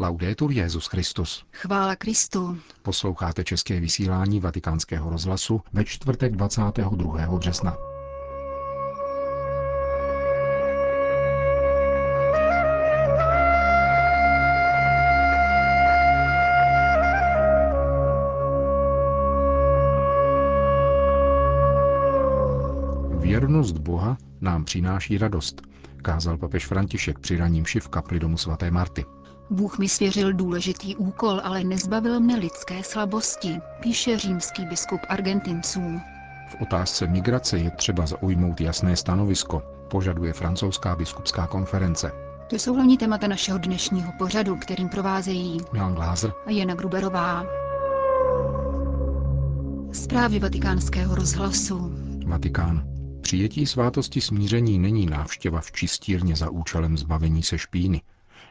Laudetur Jezus Christus. Chvála Kristu. Posloucháte české vysílání Vatikánského rozhlasu ve čtvrtek 22. března. Věrnost Boha nám přináší radost, kázal papež František při raním šiv kapli domu svaté Marty. Bůh mi svěřil důležitý úkol, ale nezbavil mne lidské slabosti, píše římský biskup Argentinců. V otázce migrace je třeba zaujmout jasné stanovisko, požaduje francouzská biskupská konference. To jsou hlavní témata našeho dnešního pořadu, kterým provázejí Milan Glázer a Jana Gruberová. Zprávy vatikánského rozhlasu. Vatikán. Přijetí svátosti smíření není návštěva v čistírně za účelem zbavení se špíny,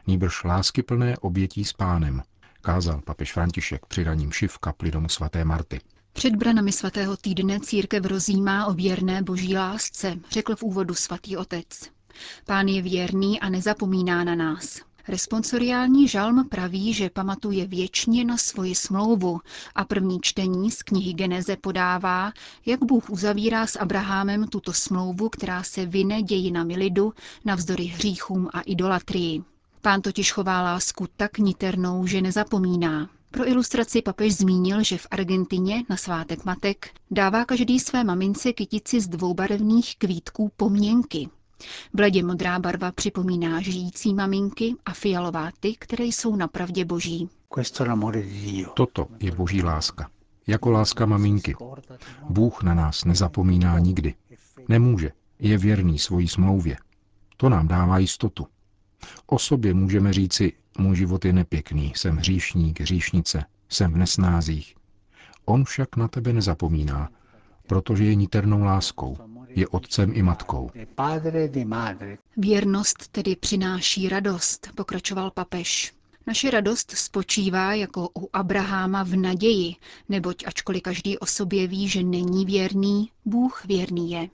nýbrž láskyplné obětí s pánem, kázal papež František při raním šiv kapli domu svaté Marty. Před branami svatého týdne církev rozjímá o věrné boží lásce, řekl v úvodu svatý otec. Pán je věrný a nezapomíná na nás. Responsoriální žalm praví, že pamatuje věčně na svoji smlouvu a první čtení z knihy Geneze podává, jak Bůh uzavírá s Abrahamem tuto smlouvu, která se vyne dějinami lidu navzdory hříchům a idolatrii. Pán totiž chová lásku tak niternou, že nezapomíná. Pro ilustraci papež zmínil, že v Argentině na svátek matek dává každý své mamince kytici z dvoubarevných kvítků poměnky. Bledě modrá barva připomíná žijící maminky a fialová ty, které jsou na pravdě boží. Toto je boží láska. Jako láska maminky. Bůh na nás nezapomíná nikdy. Nemůže. Je věrný svojí smlouvě. To nám dává jistotu. O sobě můžeme říci, můj život je nepěkný, jsem hříšník, hříšnice, jsem v nesnázích. On však na tebe nezapomíná, protože je niternou láskou, je otcem i matkou. Věrnost tedy přináší radost, pokračoval papež. Naše radost spočívá jako u Abraháma v naději, neboť ačkoliv každý o sobě ví, že není věrný, Bůh věrný je.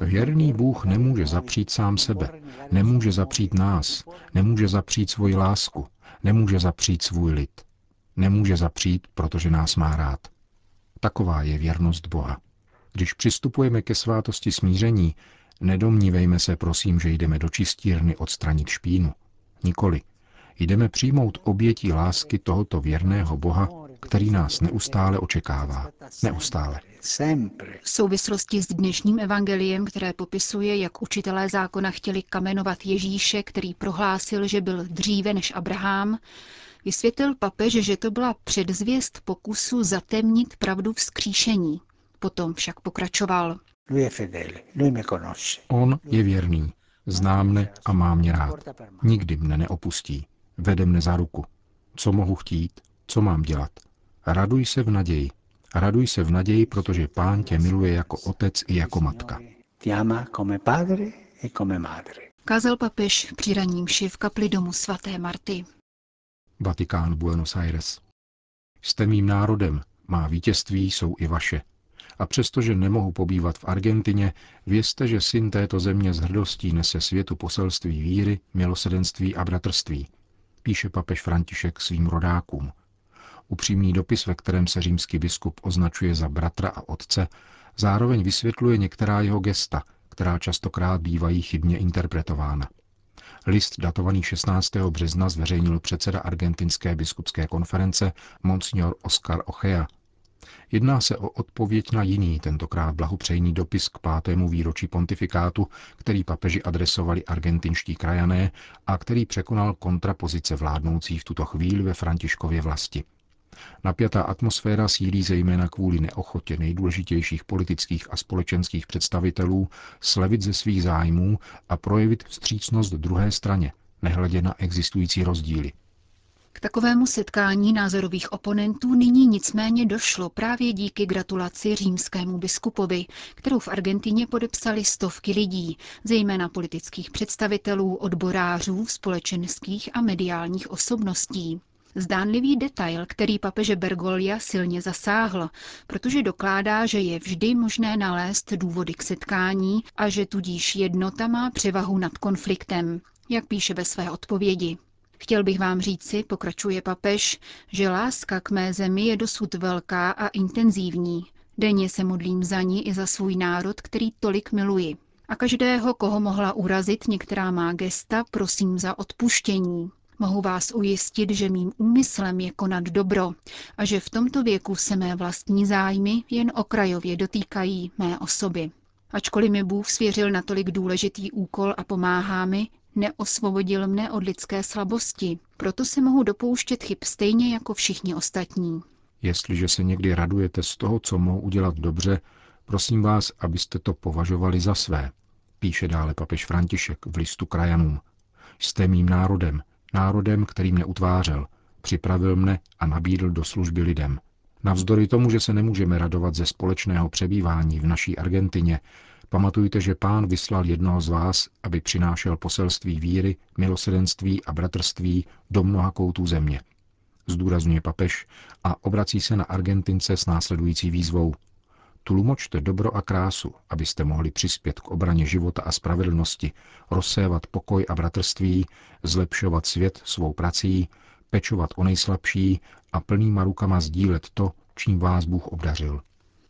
Věrný Bůh nemůže zapřít sám sebe, nemůže zapřít nás, nemůže zapřít svoji lásku, nemůže zapřít svůj lid. Nemůže zapřít, protože nás má rád. Taková je věrnost Boha. Když přistupujeme ke svátosti smíření, nedomnívejme se prosím, že jdeme do čistírny odstranit špínu. Nikoli. Jdeme přijmout obětí lásky tohoto věrného Boha, který nás neustále očekává. Neustále. V souvislosti s dnešním evangeliem, které popisuje, jak učitelé zákona chtěli kamenovat Ježíše, který prohlásil, že byl dříve než Abraham, vysvětlil papež, že to byla předzvěst pokusu zatemnit pravdu vzkříšení. Potom však pokračoval. On je věrný, zná mne a má mě rád. Nikdy mne neopustí. Vede mne za ruku. Co mohu chtít? Co mám dělat? Raduj se v naději. Raduj se v naději, protože pán tě miluje jako otec i jako matka. Kázal papež při raním v kapli domu svaté Marty. Vatikán Buenos Aires. Jste mým národem, má vítězství jsou i vaše. A přestože nemohu pobývat v Argentině, vězte, že syn této země s hrdostí nese světu poselství víry, milosedenství a bratrství, píše papež František svým rodákům. Upřímný dopis, ve kterém se římský biskup označuje za bratra a otce, zároveň vysvětluje některá jeho gesta, která častokrát bývají chybně interpretována. List datovaný 16. března zveřejnil předseda argentinské biskupské konference Monsignor Oscar Ochea. Jedná se o odpověď na jiný, tentokrát blahopřejný dopis k pátému výročí pontifikátu, který papeži adresovali argentinští krajané a který překonal kontrapozice vládnoucí v tuto chvíli ve Františkově vlasti. Napjatá atmosféra sílí zejména kvůli neochotě nejdůležitějších politických a společenských představitelů slevit ze svých zájmů a projevit vstřícnost druhé straně, nehledě na existující rozdíly. K takovému setkání názorových oponentů nyní nicméně došlo právě díky gratulaci římskému biskupovi, kterou v Argentině podepsali stovky lidí, zejména politických představitelů, odborářů, společenských a mediálních osobností. Zdánlivý detail, který papeže Bergolia silně zasáhl, protože dokládá, že je vždy možné nalézt důvody k setkání a že tudíž jednota má převahu nad konfliktem, jak píše ve své odpovědi. Chtěl bych vám říci, pokračuje papež, že láska k mé zemi je dosud velká a intenzívní. Denně se modlím za ní i za svůj národ, který tolik miluji. A každého, koho mohla urazit některá má gesta, prosím za odpuštění. Mohu vás ujistit, že mým úmyslem je konat dobro a že v tomto věku se mé vlastní zájmy jen okrajově dotýkají mé osoby. Ačkoliv mi Bůh svěřil natolik důležitý úkol a pomáhá mi, neosvobodil mne od lidské slabosti, proto se mohu dopouštět chyb stejně jako všichni ostatní. Jestliže se někdy radujete z toho, co mohu udělat dobře, prosím vás, abyste to považovali za své, píše dále papež František v listu krajanům. Jste mým národem, národem, který mě utvářel, připravil mne a nabídl do služby lidem. Navzdory tomu, že se nemůžeme radovat ze společného přebývání v naší Argentině, pamatujte, že pán vyslal jednoho z vás, aby přinášel poselství víry, milosedenství a bratrství do mnoha koutů země. Zdůrazňuje papež a obrací se na Argentince s následující výzvou. Tlumočte dobro a krásu, abyste mohli přispět k obraně života a spravedlnosti, rozsévat pokoj a bratrství, zlepšovat svět svou prací, pečovat o nejslabší a plnýma rukama sdílet to, čím vás Bůh obdařil.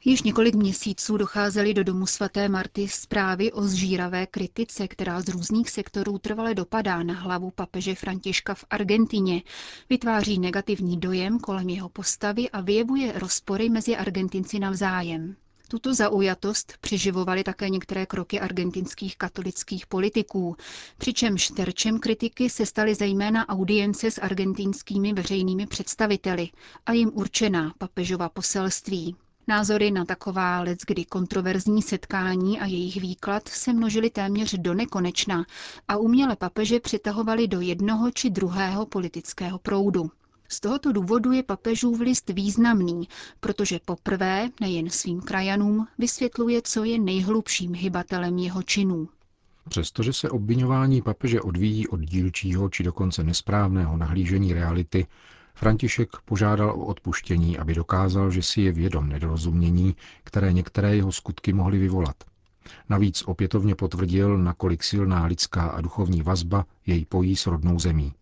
Již několik měsíců docházely do domu svaté Marty zprávy o zžíravé kritice, která z různých sektorů trvale dopadá na hlavu papeže Františka v Argentině, vytváří negativní dojem kolem jeho postavy a vyjevuje rozpory mezi Argentinci navzájem. Tuto zaujatost přeživovaly také některé kroky argentinských katolických politiků, přičemž terčem kritiky se staly zejména audience s argentinskými veřejnými představiteli a jim určená papežova poselství. Názory na taková leckdy kontroverzní setkání a jejich výklad se množily téměř do nekonečna a uměle papeže přitahovali do jednoho či druhého politického proudu. Z tohoto důvodu je papežův list významný, protože poprvé nejen svým krajanům vysvětluje, co je nejhlubším hybatelem jeho činů. Přestože se obvinování papeže odvíjí od dílčího či dokonce nesprávného nahlížení reality, František požádal o odpuštění, aby dokázal, že si je vědom nedorozumění, které některé jeho skutky mohly vyvolat. Navíc opětovně potvrdil, nakolik silná lidská a duchovní vazba jej pojí s rodnou zemí.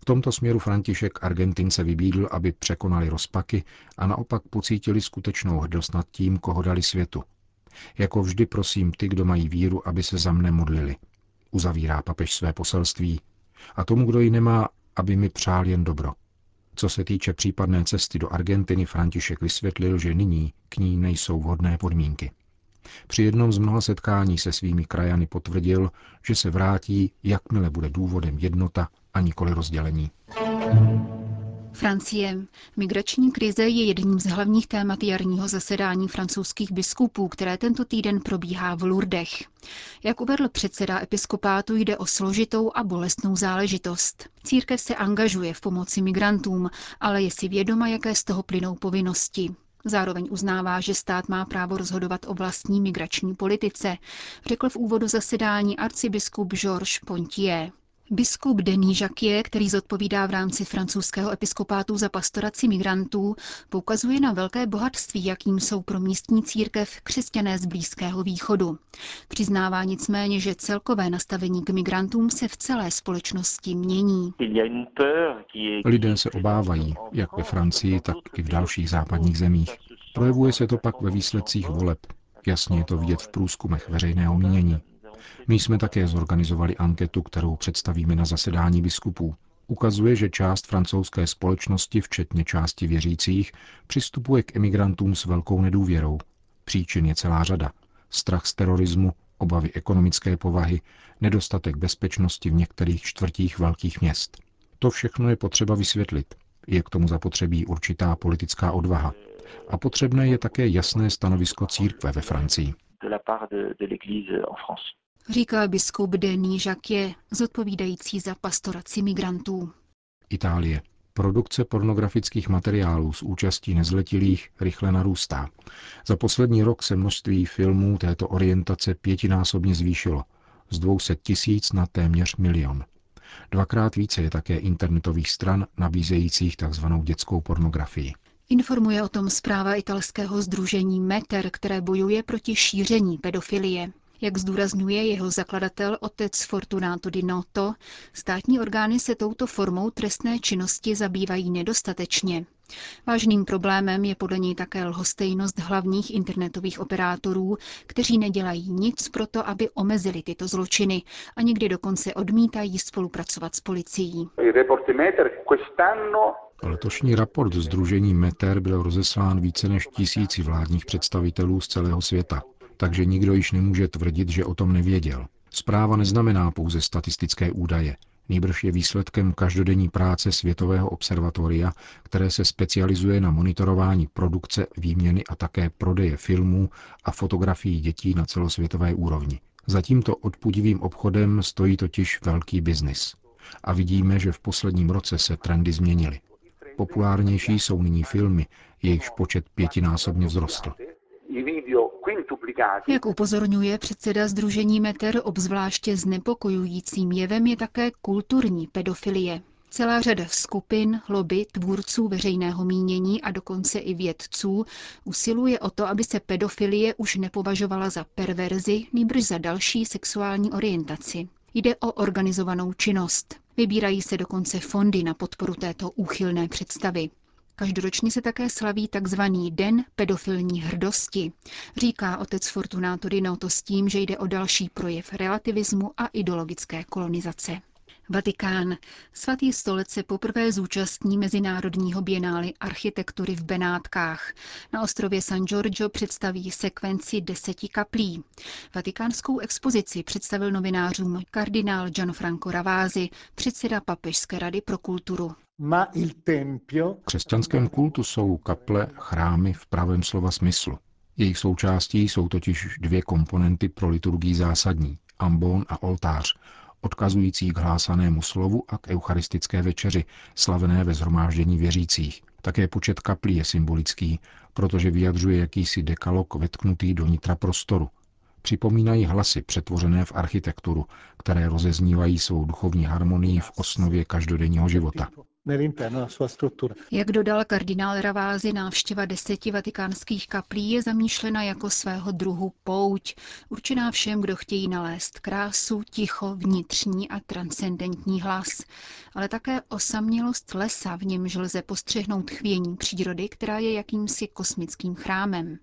V tomto směru František Argentince vybídl, aby překonali rozpaky a naopak pocítili skutečnou hrdost nad tím, koho dali světu. Jako vždy prosím ty, kdo mají víru, aby se za mne modlili. Uzavírá papež své poselství. A tomu, kdo ji nemá, aby mi přál jen dobro. Co se týče případné cesty do Argentiny, František vysvětlil, že nyní k ní nejsou vhodné podmínky. Při jednom z mnoha setkání se svými krajany potvrdil, že se vrátí, jakmile bude důvodem jednota a nikoli rozdělení. Francie. Migrační krize je jedním z hlavních témat jarního zasedání francouzských biskupů, které tento týden probíhá v Lourdech. Jak uvedl předseda episkopátu, jde o složitou a bolestnou záležitost. Církev se angažuje v pomoci migrantům, ale je si vědoma, jaké z toho plynou povinnosti. Zároveň uznává, že stát má právo rozhodovat o vlastní migrační politice, řekl v úvodu zasedání arcibiskup Georges Pontier. Biskup Denis Jacquier, který zodpovídá v rámci francouzského episkopátu za pastoraci migrantů, poukazuje na velké bohatství, jakým jsou pro místní církev křesťané z Blízkého východu. Přiznává nicméně, že celkové nastavení k migrantům se v celé společnosti mění. Lidé se obávají, jak ve Francii, tak i v dalších západních zemích. Projevuje se to pak ve výsledcích voleb. Jasně je to vidět v průzkumech veřejného mínění. My jsme také zorganizovali anketu, kterou představíme na zasedání biskupů. Ukazuje, že část francouzské společnosti, včetně části věřících, přistupuje k emigrantům s velkou nedůvěrou. Příčin je celá řada. Strach z terorismu, obavy ekonomické povahy, nedostatek bezpečnosti v některých čtvrtích velkých měst. To všechno je potřeba vysvětlit. Je k tomu zapotřebí určitá politická odvaha. A potřebné je také jasné stanovisko církve ve Francii říkal biskup Denis Jacquier, zodpovídající za pastoraci migrantů. Itálie. Produkce pornografických materiálů s účastí nezletilých rychle narůstá. Za poslední rok se množství filmů této orientace pětinásobně zvýšilo, z 200 tisíc na téměř milion. Dvakrát více je také internetových stran nabízejících tzv. dětskou pornografii. Informuje o tom zpráva italského združení Meter, které bojuje proti šíření pedofilie. Jak zdůrazňuje jeho zakladatel otec Fortunato Di Noto, státní orgány se touto formou trestné činnosti zabývají nedostatečně. Vážným problémem je podle něj také lhostejnost hlavních internetových operátorů, kteří nedělají nic pro to, aby omezili tyto zločiny a někdy dokonce odmítají spolupracovat s policií. Letošní raport Združení Meter byl rozeslán více než tisíci vládních představitelů z celého světa takže nikdo již nemůže tvrdit, že o tom nevěděl. Zpráva neznamená pouze statistické údaje, nýbrž je výsledkem každodenní práce Světového observatoria, které se specializuje na monitorování produkce, výměny a také prodeje filmů a fotografií dětí na celosvětové úrovni. Za tímto odpudivým obchodem stojí totiž velký biznis. A vidíme, že v posledním roce se trendy změnily. Populárnější jsou nyní filmy, jejichž počet pětinásobně vzrostl. Jak upozorňuje předseda Združení Meter, obzvláště znepokojujícím jevem je také kulturní pedofilie. Celá řada skupin, lobby, tvůrců veřejného mínění a dokonce i vědců usiluje o to, aby se pedofilie už nepovažovala za perverzi, nýbrž za další sexuální orientaci. Jde o organizovanou činnost. Vybírají se dokonce fondy na podporu této úchylné představy. Každoročně se také slaví tzv. Den pedofilní hrdosti. Říká otec Fortunato Dinoto s tím, že jde o další projev relativismu a ideologické kolonizace. Vatikán. Svatý stolec se poprvé zúčastní Mezinárodního bienály architektury v Benátkách. Na ostrově San Giorgio představí sekvenci deseti kaplí. Vatikánskou expozici představil novinářům kardinál Gianfranco Ravasi, předseda Papežské rady pro kulturu. V křesťanském kultu jsou kaple chrámy v pravém slova smyslu. Jejich součástí jsou totiž dvě komponenty pro liturgii zásadní, ambon a oltář, odkazující k hlásanému slovu a k eucharistické večeři, slavené ve zhromáždění věřících. Také počet kaplí je symbolický, protože vyjadřuje jakýsi dekalog vetknutý do nitra prostoru. Připomínají hlasy přetvořené v architekturu, které rozeznívají svou duchovní harmonii v osnově každodenního života. Jak dodal kardinál Ravázy, návštěva deseti vatikánských kaplí je zamýšlena jako svého druhu pouť, určená všem, kdo chtějí nalézt krásu, ticho, vnitřní a transcendentní hlas, ale také osamělost lesa, v němž lze postřehnout chvění přírody, která je jakýmsi kosmickým chrámem.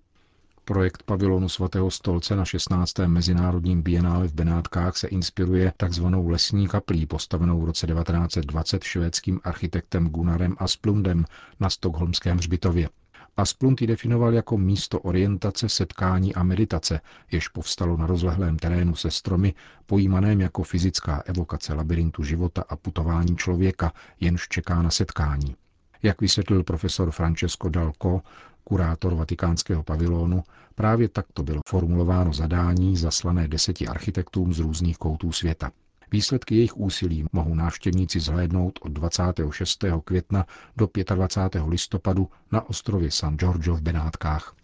Projekt pavilonu svatého stolce na 16. mezinárodním bienále v Benátkách se inspiruje takzvanou lesní kaplí postavenou v roce 1920 švédským architektem Gunnarem Asplundem na stokholmském hřbitově. Asplund ji definoval jako místo orientace, setkání a meditace, jež povstalo na rozlehlém terénu se stromy, pojímaném jako fyzická evokace labirintu života a putování člověka, jenž čeká na setkání. Jak vysvětlil profesor Francesco Dalco, kurátor vatikánského pavilonu, právě takto bylo formulováno zadání zaslané deseti architektům z různých koutů světa. Výsledky jejich úsilí mohou návštěvníci zhlédnout od 26. května do 25. listopadu na ostrově San Giorgio v Benátkách.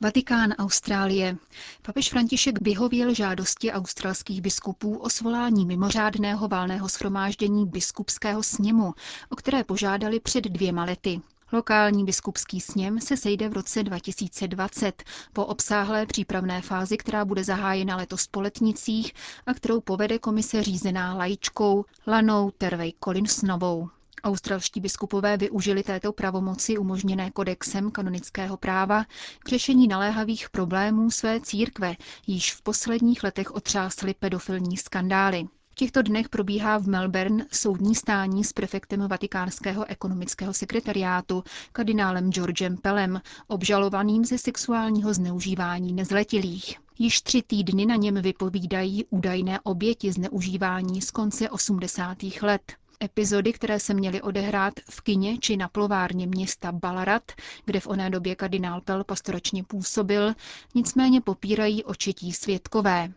Vatikán, Austrálie. Papež František vyhověl žádosti australských biskupů o svolání mimořádného válného schromáždění biskupského sněmu, o které požádali před dvěma lety. Lokální biskupský sněm se sejde v roce 2020 po obsáhlé přípravné fázi, která bude zahájena letos po letnicích a kterou povede komise řízená laičkou Lanou Tervej Collinsnovou. Australští biskupové využili této pravomoci umožněné kodexem kanonického práva k řešení naléhavých problémů své církve, již v posledních letech otřásly pedofilní skandály. Těchto dnech probíhá v Melbourne soudní stání s prefektem vatikánského ekonomického sekretariátu, kardinálem Georgem Pelem, obžalovaným ze sexuálního zneužívání nezletilých. Již tři týdny na něm vypovídají údajné oběti zneužívání z konce 80. let. Epizody, které se měly odehrát v kině či na plovárně města Ballarat, kde v oné době kardinál Pell pastoračně působil, nicméně popírají očití svědkové.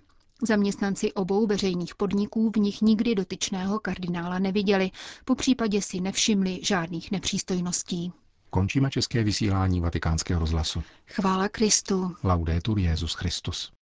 Zaměstnanci obou veřejných podniků v nich nikdy dotyčného kardinála neviděli, po případě si nevšimli žádných nepřístojností. Končíme české vysílání vatikánského rozhlasu. Chvála Kristu. Laudetur Jezus Christus.